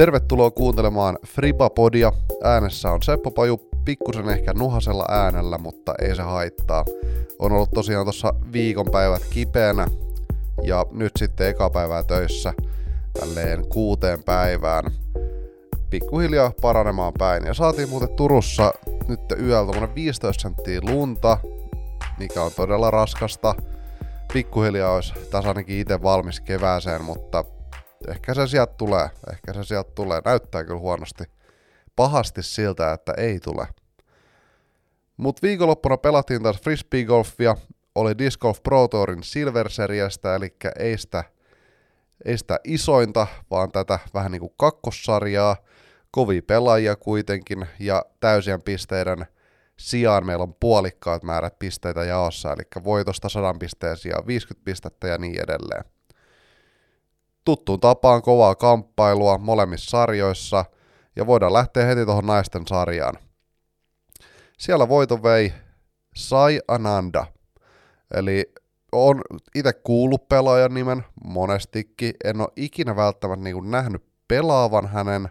Tervetuloa kuuntelemaan Fribapodia. Äänessä on Seppo Paju, pikkusen ehkä nuhasella äänellä, mutta ei se haittaa. On ollut tosiaan tuossa viikonpäivät kipeänä ja nyt sitten eka päivää töissä tälleen kuuteen päivään pikkuhiljaa paranemaan päin. Ja saatiin muuten Turussa nyt yöllä 15 senttiä lunta, mikä on todella raskasta. Pikkuhiljaa olisi tässä ainakin itse valmis kevääseen, mutta ehkä se sieltä tulee. Ehkä se sieltä tulee. Näyttää kyllä huonosti. Pahasti siltä, että ei tule. Mut viikonloppuna pelattiin taas frisbeegolfia. Oli Disc Golf Pro Tourin Silver Seriasta, eli ei sitä, ei sitä isointa, vaan tätä vähän niinku kakkossarjaa. Kovia pelaajia kuitenkin, ja täysien pisteiden sijaan meillä on puolikkaat määrät pisteitä jaossa, eli voitosta 100 pisteen sijaan 50 pistettä ja niin edelleen. Tuttuun tapaan kovaa kamppailua molemmissa sarjoissa, ja voidaan lähteä heti tuohon naisten sarjaan. Siellä voito vei Sai Ananda, eli on itse kuullut pelaajan nimen monestikin, en ole ikinä välttämättä niin nähnyt pelaavan hänen,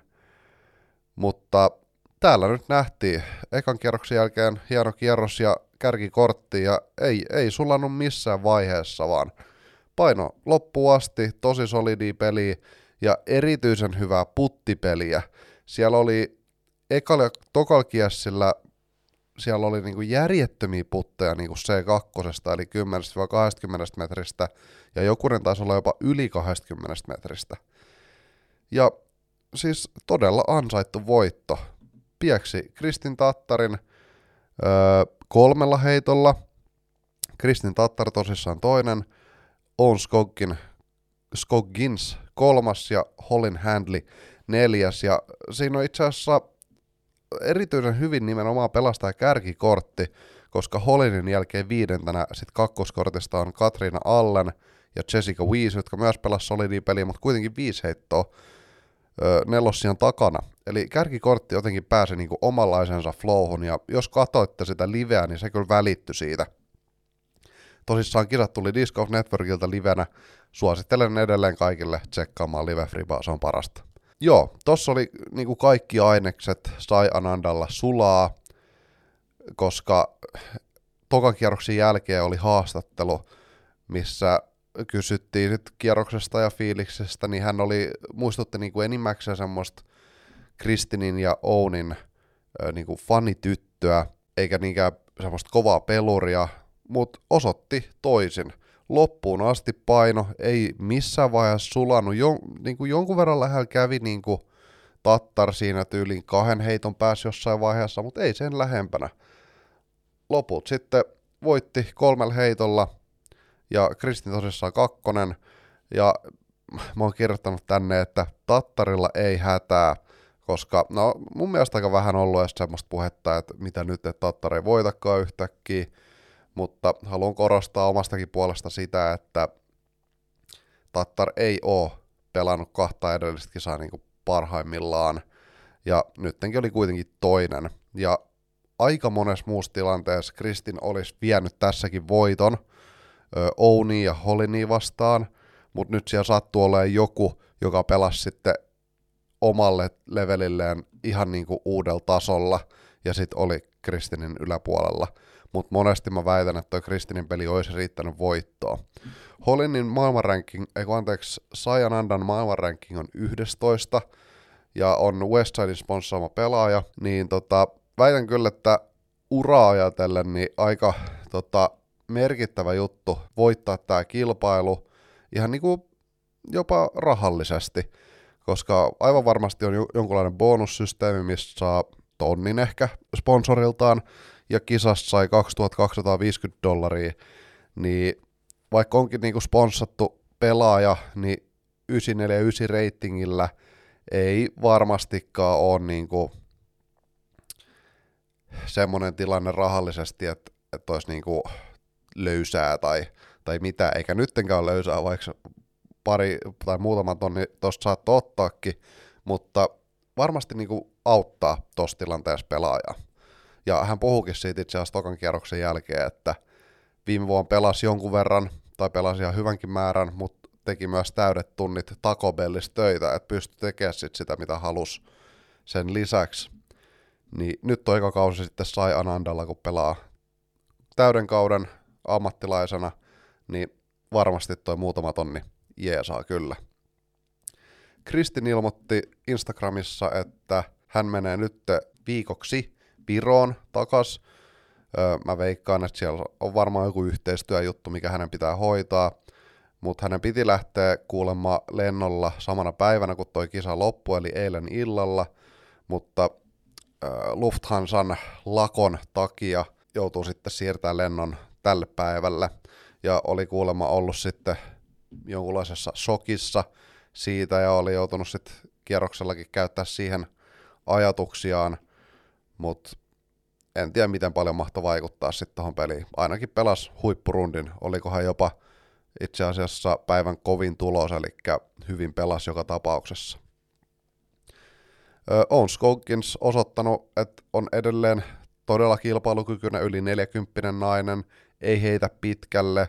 mutta täällä nyt nähtiin. Ekan kierroksen jälkeen hieno kierros ja kärkikortti ja ei, ei sulannut missään vaiheessa, vaan paino loppuun asti, tosi solidi peli ja erityisen hyvää puttipeliä. Siellä oli ekalla ja siellä oli niinku järjettömiä putteja niinku C2, eli 10-20 metristä, ja jokunen taisi olla jopa yli 20 metristä. Ja siis todella ansaittu voitto. Pieksi Kristin Tattarin öö, kolmella heitolla. Kristin Tattar tosissaan toinen, on Skoggin, Skoggins kolmas ja Holin Handley neljäs. Ja siinä on itse asiassa erityisen hyvin nimenomaan pelastaa kärkikortti, koska Hollinin jälkeen viidentenä sit kakkoskortista on Katriina Allen ja Jessica Weiss, jotka myös pelasivat solidia peliä, mutta kuitenkin viisi heittoa nelossian takana. Eli kärkikortti jotenkin pääsi niinku omanlaisensa flowhun, ja jos katsoitte sitä liveä, niin se kyllä välittyi siitä. Tosissaan tuli Disc Golf Networkilta livenä. Suosittelen edelleen kaikille tsekkaamaan Live Freebaa, se on parasta. Joo, tossa oli niinku kaikki ainekset sai Anandalla sulaa, koska tokakierroksen jälkeen oli haastattelu, missä kysyttiin nyt kierroksesta ja fiiliksestä, niin hän oli, muistutti niinku enimmäkseen semmoista Kristinin ja Ounin niinku fanityttöä, eikä niinkään semmoista kovaa peluria, mutta osoitti toisin. Loppuun asti paino, ei missään vaiheessa sulannut, Jon, niin kuin jonkun verran lähellä kävi niin kuin Tattar siinä tyylin kahden heiton päässä jossain vaiheessa, mutta ei sen lähempänä. Loput sitten voitti kolmella heitolla ja Kristin tosissaan kakkonen. Ja mä oon kirjoittanut tänne, että Tattarilla ei hätää, koska no mun mielestä aika vähän ollut edes semmoista puhetta, että mitä nyt, että Tattar ei voitakaan yhtäkkiä, mutta haluan korostaa omastakin puolesta sitä, että Tattar ei ole pelannut kahta edellistä kisaa niin kuin parhaimmillaan, ja nyttenkin oli kuitenkin toinen. Ja aika monessa muussa tilanteessa Kristin olisi vienyt tässäkin voiton Ouni ja Holini vastaan, mutta nyt siellä sattuu olemaan joku, joka pelasi sitten omalle levelilleen ihan niin kuin uudella tasolla, ja sitten oli Kristinin yläpuolella mutta monesti mä väitän, että toi Kristinin peli olisi riittänyt voittoa. Holinin maailmanranking, ei anteeksi, Sajanandan maailmanranking on 11 ja on Westsidein sponssaama pelaaja, niin tota, väitän kyllä, että uraa ajatellen niin aika tota, merkittävä juttu voittaa tämä kilpailu ihan niinku jopa rahallisesti, koska aivan varmasti on jonkunlainen bonussysteemi, missä saa tonnin ehkä sponsoriltaan, ja kisassa sai 2250 dollaria, niin vaikka onkin niinku sponsattu pelaaja, niin 949 reitingillä ei varmastikaan ole niinku semmoinen tilanne rahallisesti, että, että olisi niinku löysää tai, tai mitä, eikä nyttenkään ole löysää, vaikka pari tai muutama tonni tuosta saattoi ottaakin, mutta varmasti niinku auttaa tuossa tilanteessa pelaajaa. Ja hän puhukin siitä itse asiassa tokan kierroksen jälkeen, että viime vuonna pelasi jonkun verran, tai pelasi ihan hyvänkin määrän, mutta teki myös täydet tunnit takobellista töitä, että pystyi tekemään sit sitä, mitä halus sen lisäksi. Niin nyt on kausi sitten sai Anandalla, kun pelaa täyden kauden ammattilaisena, niin varmasti toi muutama tonni jeesaa kyllä. Kristin ilmoitti Instagramissa, että hän menee nyt viikoksi Viroon takas. Öö, mä veikkaan, että siellä on varmaan joku yhteistyöjuttu, mikä hänen pitää hoitaa. Mutta hänen piti lähteä kuulemma lennolla samana päivänä, kun toi kisa loppui, eli eilen illalla. Mutta öö, Lufthansan lakon takia joutuu sitten siirtämään lennon tälle päivälle. Ja oli kuulemma ollut sitten jonkunlaisessa shokissa siitä ja oli joutunut sitten kierroksellakin käyttää siihen ajatuksiaan, mutta en tiedä miten paljon mahtoi vaikuttaa sitten tuohon peliin. Ainakin pelas huippurundin, olikohan jopa itse asiassa päivän kovin tulos, eli hyvin pelas joka tapauksessa. On Skogins osoittanut, että on edelleen todella kilpailukykyinen yli 40 nainen, ei heitä pitkälle.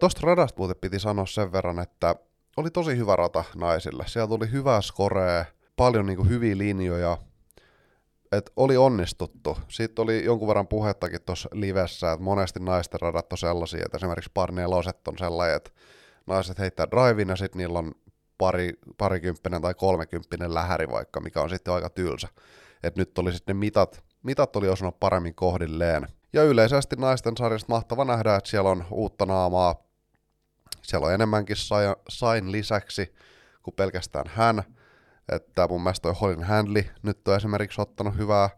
Tuosta radasta muuten piti sanoa sen verran, että oli tosi hyvä rata naisille. Siellä tuli hyvää skorea, paljon niinku hyviä linjoja, et oli onnistuttu. Sitten oli jonkun verran puhettakin tuossa livessä, että monesti naisten radat on sellaisia, että esimerkiksi par neloset on sellaisia, että naiset heittää drivin ja sitten niillä on pari, parikymppinen tai kolmekymppinen lähäri vaikka, mikä on sitten aika tylsä. Et nyt oli sitten ne mitat, mitat oli osunut paremmin kohdilleen. Ja yleisesti naisten sarjasta mahtava nähdä, että siellä on uutta naamaa. Siellä on enemmänkin sain lisäksi kuin pelkästään hän. Että mun mielestä toi Holin Handley nyt on esimerkiksi ottanut hyvää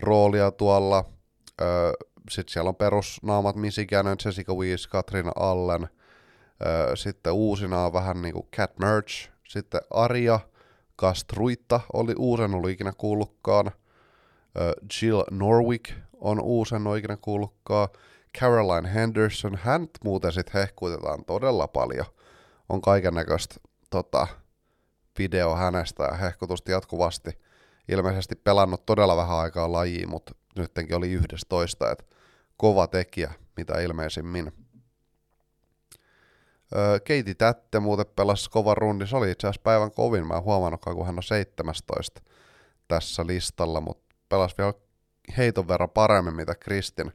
roolia tuolla. Öö, sitten siellä on perusnaamat Missy Gannon, Jessica Weiss, Katrina Allen. Öö, sitten uusina on vähän niinku Cat Merch. Sitten Aria Kastruitta oli uusen ollut ikinä kuullutkaan. Öö, Jill Norwick on uusen ollut ikinä kuullutkaan. Caroline Henderson, hän muuten sitten hehkutetaan todella paljon. On kaiken näköistä tota, video hänestä ja hehkutusti jatkuvasti. Ilmeisesti pelannut todella vähän aikaa lajiin, mutta nyttenkin oli 11, että kova tekijä, mitä ilmeisimmin. Öö, Keiti Tätte muuten pelasi kovan rundi, se oli itse asiassa päivän kovin, mä en huomannutkaan, kun hän on 17 tässä listalla, mutta pelasi vielä heiton verran paremmin mitä Kristin.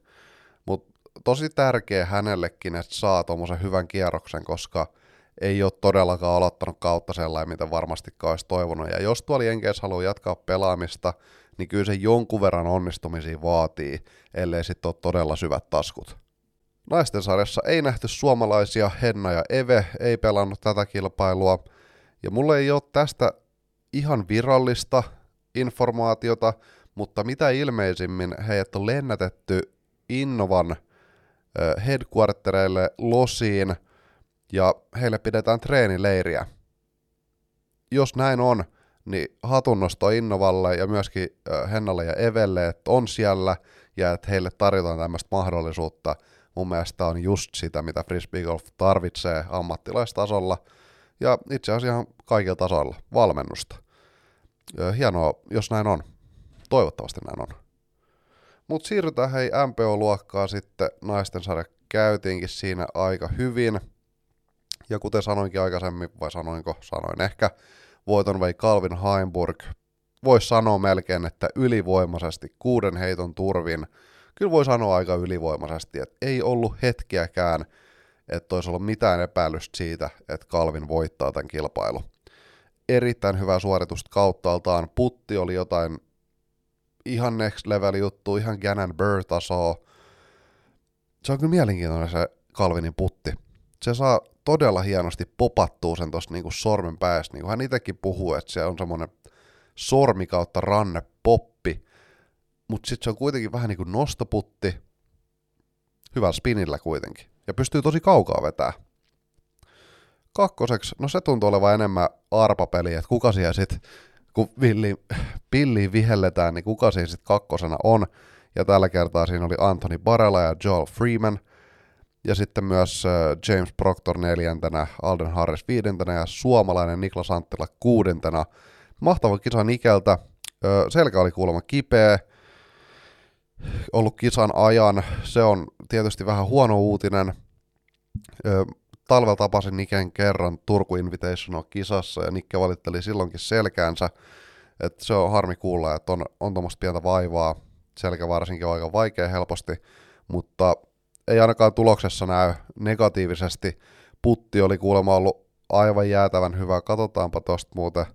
Mutta tosi tärkeä hänellekin, että saa tuommoisen hyvän kierroksen, koska – ei ole todellakaan aloittanut kautta sellainen, mitä varmasti olisi toivonut. Ja jos tuolla Jenkeissä haluaa jatkaa pelaamista, niin kyllä se jonkun verran onnistumisia vaatii, ellei sitten ole todella syvät taskut. Naisten sarjassa ei nähty suomalaisia, Henna ja Eve ei pelannut tätä kilpailua, ja mulle ei ole tästä ihan virallista informaatiota, mutta mitä ilmeisimmin heidät on lennätetty Innovan headquartereille Losiin – ja heille pidetään treenileiriä. Jos näin on, niin hatunnosto Innovalle ja myöskin Hennalle ja Evelle, että on siellä ja että heille tarjotaan tämmöistä mahdollisuutta. Mun mielestä on just sitä, mitä frisbee golf tarvitsee ammattilaistasolla ja itse asiassa kaikilla tasoilla valmennusta. Hienoa, jos näin on. Toivottavasti näin on. Mutta siirrytään hei MPO-luokkaa sitten. Naisten sarja käytiinkin siinä aika hyvin – ja kuten sanoinkin aikaisemmin, vai sanoinko, sanoin ehkä, voiton vei Calvin Heimburg. Voisi sanoa melkein, että ylivoimaisesti kuuden heiton turvin. Kyllä voi sanoa aika ylivoimaisesti, että ei ollut hetkiäkään, että olisi ollut mitään epäilystä siitä, että Calvin voittaa tämän kilpailun. Erittäin hyvä suoritus kauttaaltaan. Putti oli jotain ihan next level juttu, ihan Gannon Burr-tasoa. Se on kyllä mielenkiintoinen se Calvinin putti. Se saa todella hienosti popattuu sen tuosta niinku sormen päästä. Niinku hän itsekin puhuu, että se on semmoinen sormi kautta ranne poppi, mutta sitten se on kuitenkin vähän niin kuin nostoputti, hyvällä spinillä kuitenkin, ja pystyy tosi kaukaa vetää. Kakkoseksi, no se tuntuu olevan enemmän arpapeli, että kuka siellä sitten, kun villi, pilliin vihelletään, niin kuka siinä sitten kakkosena on, ja tällä kertaa siinä oli Anthony Barella ja Joel Freeman – ja sitten myös äh, James Proctor neljäntenä, Alden Harris viidentenä ja suomalainen Niklas Anttila kuudentena. Mahtava kisa Nikeltä. Selkä oli kuulemma kipeä, ollut kisan ajan. Se on tietysti vähän huono uutinen. talvella tapasin Niken kerran Turku Invitational kisassa ja Nikke valitteli silloinkin selkäänsä. että se on harmi kuulla, että on, on tuommoista pientä vaivaa. Selkä varsinkin on aika vaikea helposti, mutta ei ainakaan tuloksessa näy negatiivisesti. Putti oli kuulemma ollut aivan jäätävän hyvä. Katsotaanpa tosta muuten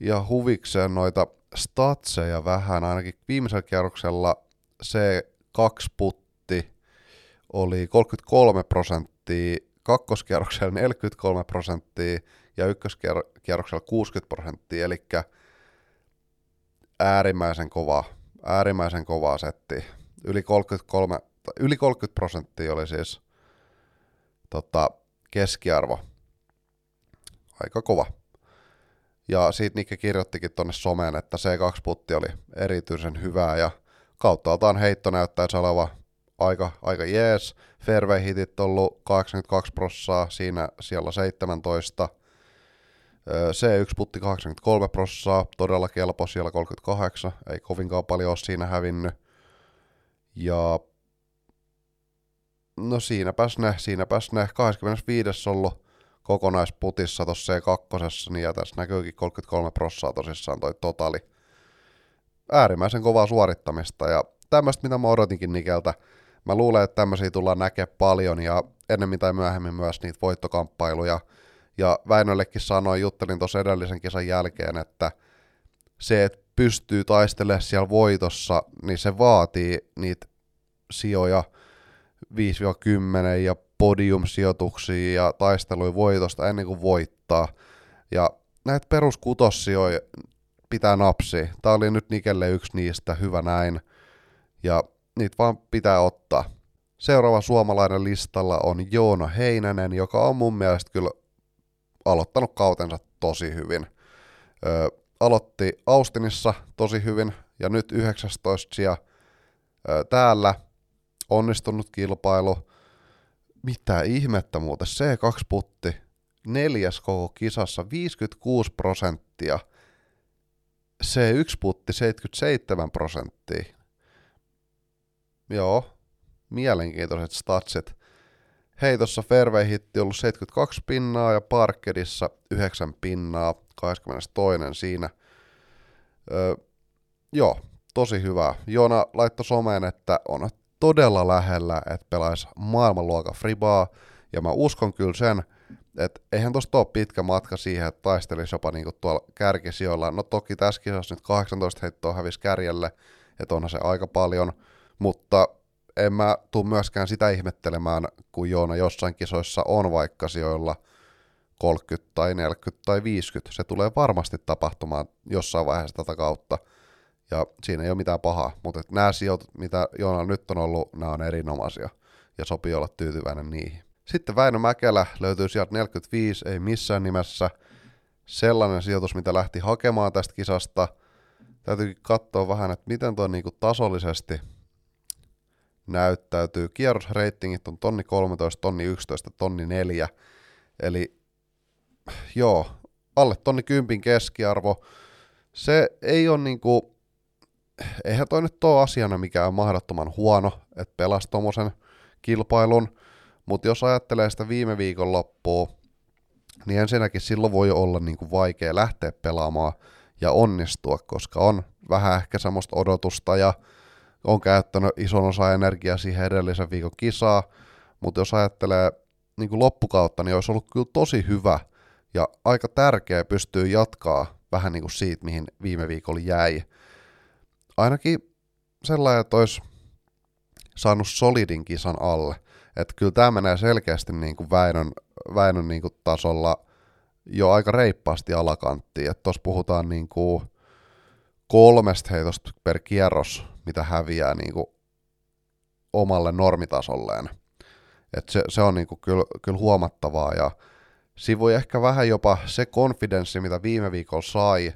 ja huvikseen noita statseja vähän. Ainakin viimeisellä kierroksella se kaksi putti oli 33 prosenttia, kakkoskierroksella 43 prosenttia ja ykköskierroksella 60 prosenttia, eli äärimmäisen kova, äärimmäisen kova setti. Yli 33, yli 30 prosenttia oli siis tota, keskiarvo. Aika kova. Ja siitä Nikke kirjoittikin tonne someen, että C2-putti oli erityisen hyvää ja kauttaaltaan heitto näyttäisi oleva aika, aika jees. Fairway hitit ollut 82 prossaa, siinä siellä 17. C1-putti 83 prossaa, todella kelpo siellä 38, ei kovinkaan paljon ole siinä hävinnyt. Ja no siinäpäs ne, siinäpäs ne. 25. ollut kokonaisputissa tuossa C2, niin ja tässä näkyykin 33 prossaa tosissaan toi totali. Äärimmäisen kovaa suorittamista ja tämmöistä, mitä mä odotinkin Nikeltä. Mä luulen, että tämmöisiä tullaan näkemään paljon ja ennemmin tai myöhemmin myös niitä voittokamppailuja. Ja Väinöllekin sanoin, juttelin tuossa edellisen kisan jälkeen, että se, että pystyy taistelemaan siellä voitossa, niin se vaatii niitä sijoja 5-10 ja podiumsijoituksia ja taistelui voitosta ennen kuin voittaa. Ja näitä peruskutossioja pitää napsia. Tämä oli nyt Nikelle yksi niistä, hyvä näin. Ja niitä vaan pitää ottaa. Seuraava suomalainen listalla on Joona Heinänen, joka on mun mielestä kyllä aloittanut kautensa tosi hyvin. Ö, aloitti Austinissa tosi hyvin ja nyt 19 sija ö, täällä. Onnistunut kilpailu mitä ihmettä muuten, C2-putti, neljäs koko kisassa, 56 prosenttia, C1-putti 77 prosenttia. Joo, mielenkiintoiset statsit. Heitossa fairway hitti ollut 72 pinnaa ja parkedissa 9 pinnaa, 22 siinä. Öö, joo, tosi hyvä. Joona laittoi someen, että on todella lähellä, että pelaisi maailmanluokan fribaa, ja mä uskon kyllä sen, että eihän tosta ole pitkä matka siihen, että taistelisi jopa niinku tuolla kärkisijoilla. No toki tässä kisassa nyt 18 heittoa hävisi kärjelle, että onhan se aika paljon, mutta en mä tuu myöskään sitä ihmettelemään, kun Joona jossain kisoissa on vaikka sijoilla 30 tai 40 tai 50. Se tulee varmasti tapahtumaan jossain vaiheessa tätä kautta – ja siinä ei ole mitään pahaa, mutta nämä sijoitut, mitä Joona nyt on ollut, nämä on erinomaisia ja sopii olla tyytyväinen niihin. Sitten Väinö Mäkelä löytyy sieltä 45, ei missään nimessä sellainen sijoitus, mitä lähti hakemaan tästä kisasta. Täytyy katsoa vähän, että miten tuo niinku tasollisesti näyttäytyy. Kierrosreitingit on tonni 13, tonni 11, tonni 4. Eli joo, alle tonni 10 keskiarvo. Se ei ole niinku eihän toi nyt ole asiana mikään mahdottoman huono, että pelasi tommosen kilpailun, mutta jos ajattelee sitä viime viikon loppua, niin ensinnäkin silloin voi olla niin kuin vaikea lähteä pelaamaan ja onnistua, koska on vähän ehkä semmoista odotusta ja on käyttänyt ison osa energiaa siihen edellisen viikon kisaa, mutta jos ajattelee niin kuin loppukautta, niin olisi ollut kyllä tosi hyvä ja aika tärkeä pystyy jatkaa vähän niin kuin siitä, mihin viime viikolla jäi ainakin sellainen, että olisi saanut solidin kisan alle. Että kyllä tämä menee selkeästi niin kuin Väinön, Väinön niin kuin tasolla jo aika reippaasti alakanttiin. Että tuossa puhutaan niin kuin kolmesta heitosta per kierros, mitä häviää niin kuin omalle normitasolleen. Et se, se on niin kuin kyllä, kyllä huomattavaa ja siinä voi ehkä vähän jopa se konfidenssi, mitä viime viikolla sai,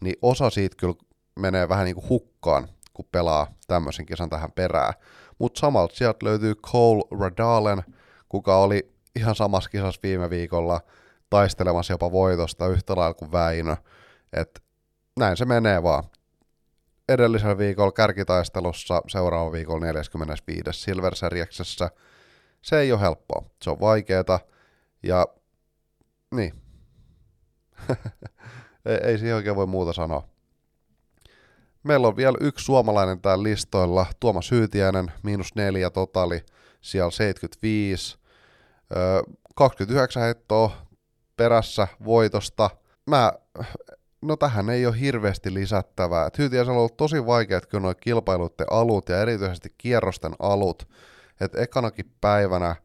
niin osa siitä kyllä menee vähän niin kuin hukkaan, kun pelaa tämmöisen kisan tähän perään. Mutta samalta sieltä löytyy Cole Radalen, kuka oli ihan samassa kisassa viime viikolla taistelemassa jopa voitosta yhtä lailla kuin Väinö. Et näin se menee vaan. Edellisellä viikolla kärkitaistelussa, seuraava viikolla 45. Silver Seriaksessa. Se ei ole helppoa. Se on vaikeeta. Ja niin. ei, ei siihen oikein voi muuta sanoa. Meillä on vielä yksi suomalainen täällä listoilla, Tuomas Hyytiäinen, miinus neljä totali, siellä 75, 29 heittoa perässä voitosta. Mä, no tähän ei ole hirveästi lisättävää. Hyytiäisellä on ollut tosi vaikeat kyllä noin kilpailuiden alut ja erityisesti kierrosten alut. että ekanakin päivänä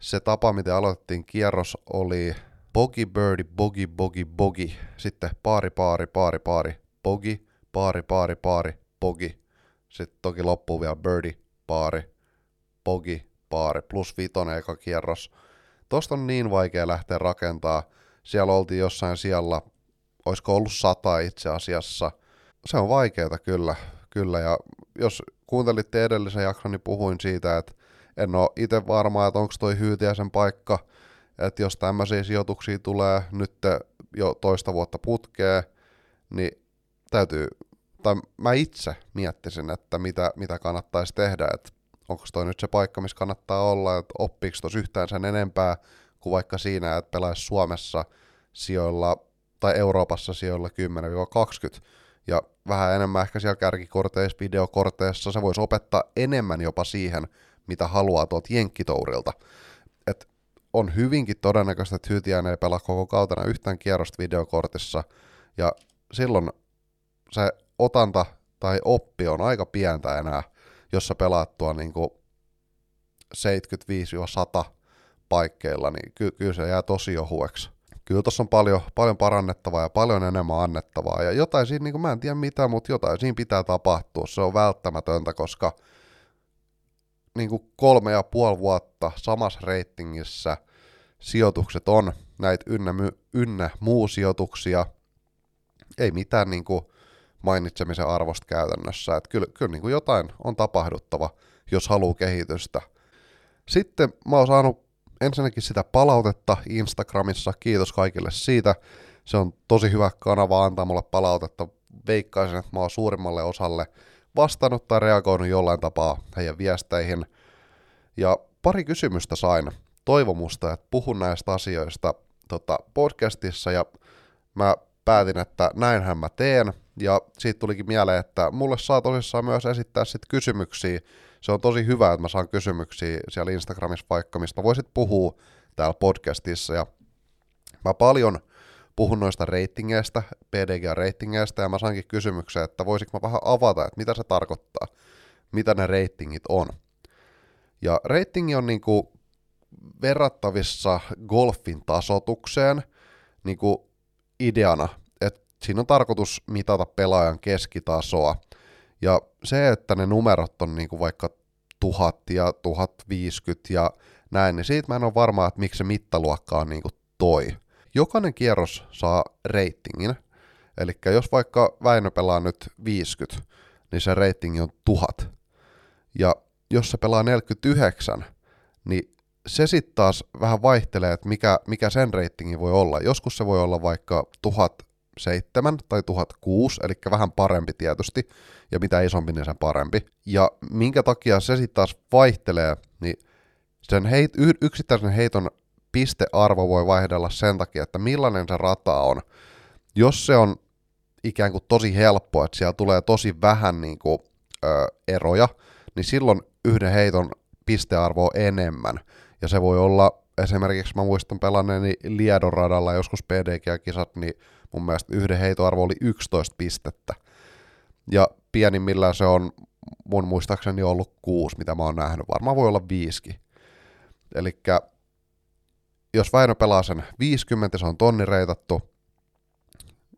se tapa, miten aloitettiin kierros, oli bogi, birdie, bogi, bogi, bogi. Sitten paari, paari, paari, paari, bogi, paari, paari, paari, bogi. Sitten toki loppuu vielä birdie, paari, bogi, paari, plus vitonen eka kierros. Tosta on niin vaikea lähteä rakentaa. Siellä oltiin jossain siellä, olisiko ollut sata itse asiassa. Se on vaikeaa kyllä, kyllä. Ja jos kuuntelitte edellisen jakson, niin puhuin siitä, että en ole itse varma, että onko toi Hyytiäisen paikka, että jos tämmöisiä sijoituksia tulee nyt jo toista vuotta putkeen, niin täytyy, tai mä itse miettisin, että mitä, mitä kannattaisi tehdä, että onko toi nyt se paikka, missä kannattaa olla, että oppiiko tuossa yhtään sen enempää kuin vaikka siinä, että pelaisi Suomessa sijoilla tai Euroopassa sijoilla 10-20 ja vähän enemmän ehkä siellä kärkikorteissa, videokorteissa, se voisi opettaa enemmän jopa siihen, mitä haluaa tuolta jenkkitourilta. Et on hyvinkin todennäköistä, että Hytiäinen ei pelaa koko kautena yhtään kierrosta videokortissa, ja silloin se otanta tai oppi on aika pientä enää, jos sä pelaat tuo niin 75-100 paikkeilla, niin ky- kyllä se jää tosi ohueksi. Kyllä tuossa on paljon, paljon parannettavaa ja paljon enemmän annettavaa, ja jotain siinä, niin kuin, mä en tiedä mitä, mutta jotain siinä pitää tapahtua, se on välttämätöntä, koska niin kuin kolme ja puoli vuotta samassa reitingissä sijoitukset on näitä ynnä, ynnä muu sijoituksia, ei mitään niin kuin mainitsemisen arvosta käytännössä. Että kyllä, kyllä niin kuin jotain on tapahduttava, jos haluaa kehitystä. Sitten mä oon saanut ensinnäkin sitä palautetta Instagramissa, kiitos kaikille siitä. Se on tosi hyvä kanava antaa mulle palautetta. Veikkaisin, että mä oon suurimmalle osalle vastannut tai reagoinut jollain tapaa heidän viesteihin. Ja pari kysymystä sain toivomusta, että puhun näistä asioista tota, podcastissa ja mä päätin, että näinhän mä teen. Ja siitä tulikin mieleen, että mulle saa tosissaan myös esittää sit kysymyksiä. Se on tosi hyvä, että mä saan kysymyksiä siellä Instagramissa vaikka, mistä voisit puhua täällä podcastissa. Ja mä paljon puhun noista reitingeistä, PDG-reitingeistä, ja mä saankin kysymyksen, että voisiko mä vähän avata, että mitä se tarkoittaa, mitä ne reitingit on. Ja reitingi on niinku verrattavissa golfin tasotukseen niinku ideana, että siinä on tarkoitus mitata pelaajan keskitasoa. Ja se, että ne numerot on niinku vaikka 1000 ja 1050 ja näin, niin siitä mä en ole varma, että miksi se mittaluokka on niinku toi jokainen kierros saa reitingin. Eli jos vaikka Väinö pelaa nyt 50, niin se reitingi on 1000. Ja jos se pelaa 49, niin se sitten taas vähän vaihtelee, että mikä, mikä sen reitingi voi olla. Joskus se voi olla vaikka 1007 tai 1006, eli vähän parempi tietysti, ja mitä isompi, niin sen parempi. Ja minkä takia se sitten taas vaihtelee, niin sen heit, yksittäisen heiton pistearvo voi vaihdella sen takia, että millainen se rata on. Jos se on ikään kuin tosi helppo, että siellä tulee tosi vähän niin kuin, ö, eroja, niin silloin yhden heiton pistearvo on enemmän. Ja se voi olla, esimerkiksi mä muistan pelanneeni Liedon radalla joskus PDG-kisat, niin mun mielestä yhden heitoarvo oli 11 pistettä. Ja pienimmillään se on mun muistaakseni ollut kuusi, mitä mä oon nähnyt. Varmaan voi olla viiski. Eli jos Väinö pelaa sen 50, se on tonni reitattu.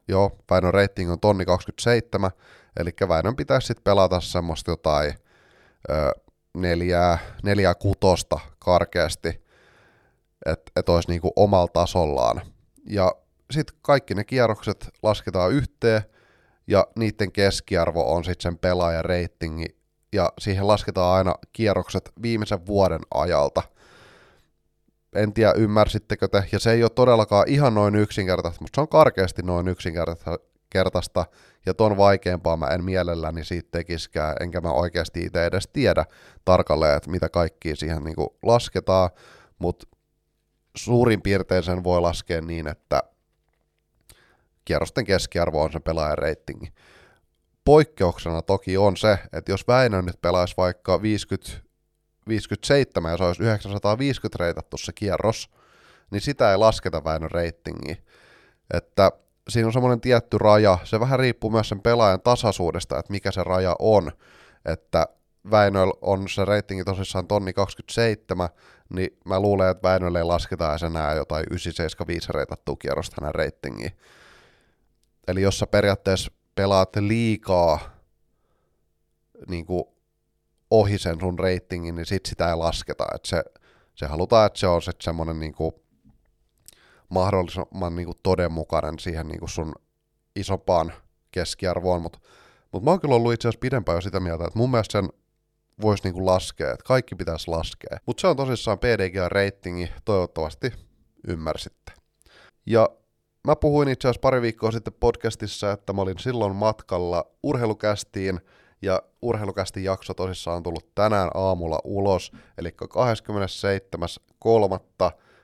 Joo, Väinön rating on tonni 27, eli Väinön pitäisi sitten pelata semmoista jotain ö, neljää, neljää kutosta karkeasti, että et olisi niinku omalla tasollaan. Ja sitten kaikki ne kierrokset lasketaan yhteen, ja niiden keskiarvo on sitten sen pelaajan reitingi, ja siihen lasketaan aina kierrokset viimeisen vuoden ajalta – en tiedä ymmärsittekö te, ja se ei ole todellakaan ihan noin yksinkertaista, mutta se on karkeasti noin yksinkertaista, ja ton vaikeampaa mä en mielelläni siitä tekiskään, enkä mä oikeasti itse edes tiedä tarkalleen, että mitä kaikkia siihen niinku lasketaan, mutta suurin piirtein sen voi laskea niin, että kierrosten keskiarvo on sen pelaajan reitingi. Poikkeuksena toki on se, että jos Väinö nyt pelaisi vaikka 50, 57 ja se olisi 950 reitattu se kierros, niin sitä ei lasketa Väinön reitingiin. Että siinä on semmoinen tietty raja, se vähän riippuu myös sen pelaajan tasaisuudesta, että mikä se raja on, että Väinöllä on se reitingi tosissaan tonni 27, niin mä luulen, että Väinölle ei lasketa enää jotain 975 reitattua kierrosta hänen reitingiin. Eli jos sä periaatteessa pelaat liikaa niin kuin ohi sen sun reitingin, niin sit sitä ei lasketa. Et se, se halutaan, että se on sitten semmoinen niin kuin mahdollisimman niin kuin todenmukainen siihen niin kuin sun isompaan keskiarvoon, mutta mut mä oon kyllä ollut itse asiassa pidempään jo sitä mieltä, että mun mielestä sen voisi niinku laskea, että kaikki pitäisi laskea. Mutta se on tosissaan PDGA-reitingi, toivottavasti ymmärsitte. Ja mä puhuin itse asiassa pari viikkoa sitten podcastissa, että mä olin silloin matkalla urheilukästiin, ja urheilukästin jakso tosissaan on tullut tänään aamulla ulos, eli 27.3.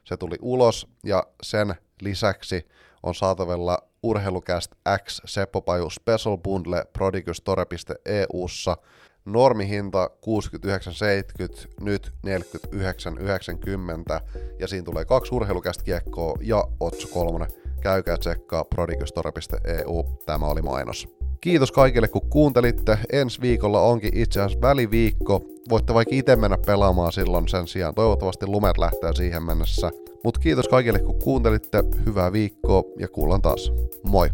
se tuli ulos, ja sen lisäksi on saatavilla Urheilukäst X Seppo Paju Special Bundle prodigystore.eussa, normihinta 69,70, nyt 49,90 ja siinä tulee kaksi urheilukästä kiekkoa ja Otso 3. Käykää tsekkaa prodigystore.eu, tämä oli mainos. Kiitos kaikille kun kuuntelitte. Ensi viikolla onkin itse asiassa väliviikko. Voitte vaikka itse mennä pelaamaan silloin sen sijaan. Toivottavasti lumet lähtee siihen mennessä. Mutta kiitos kaikille kun kuuntelitte. Hyvää viikkoa ja kuullaan taas. Moi!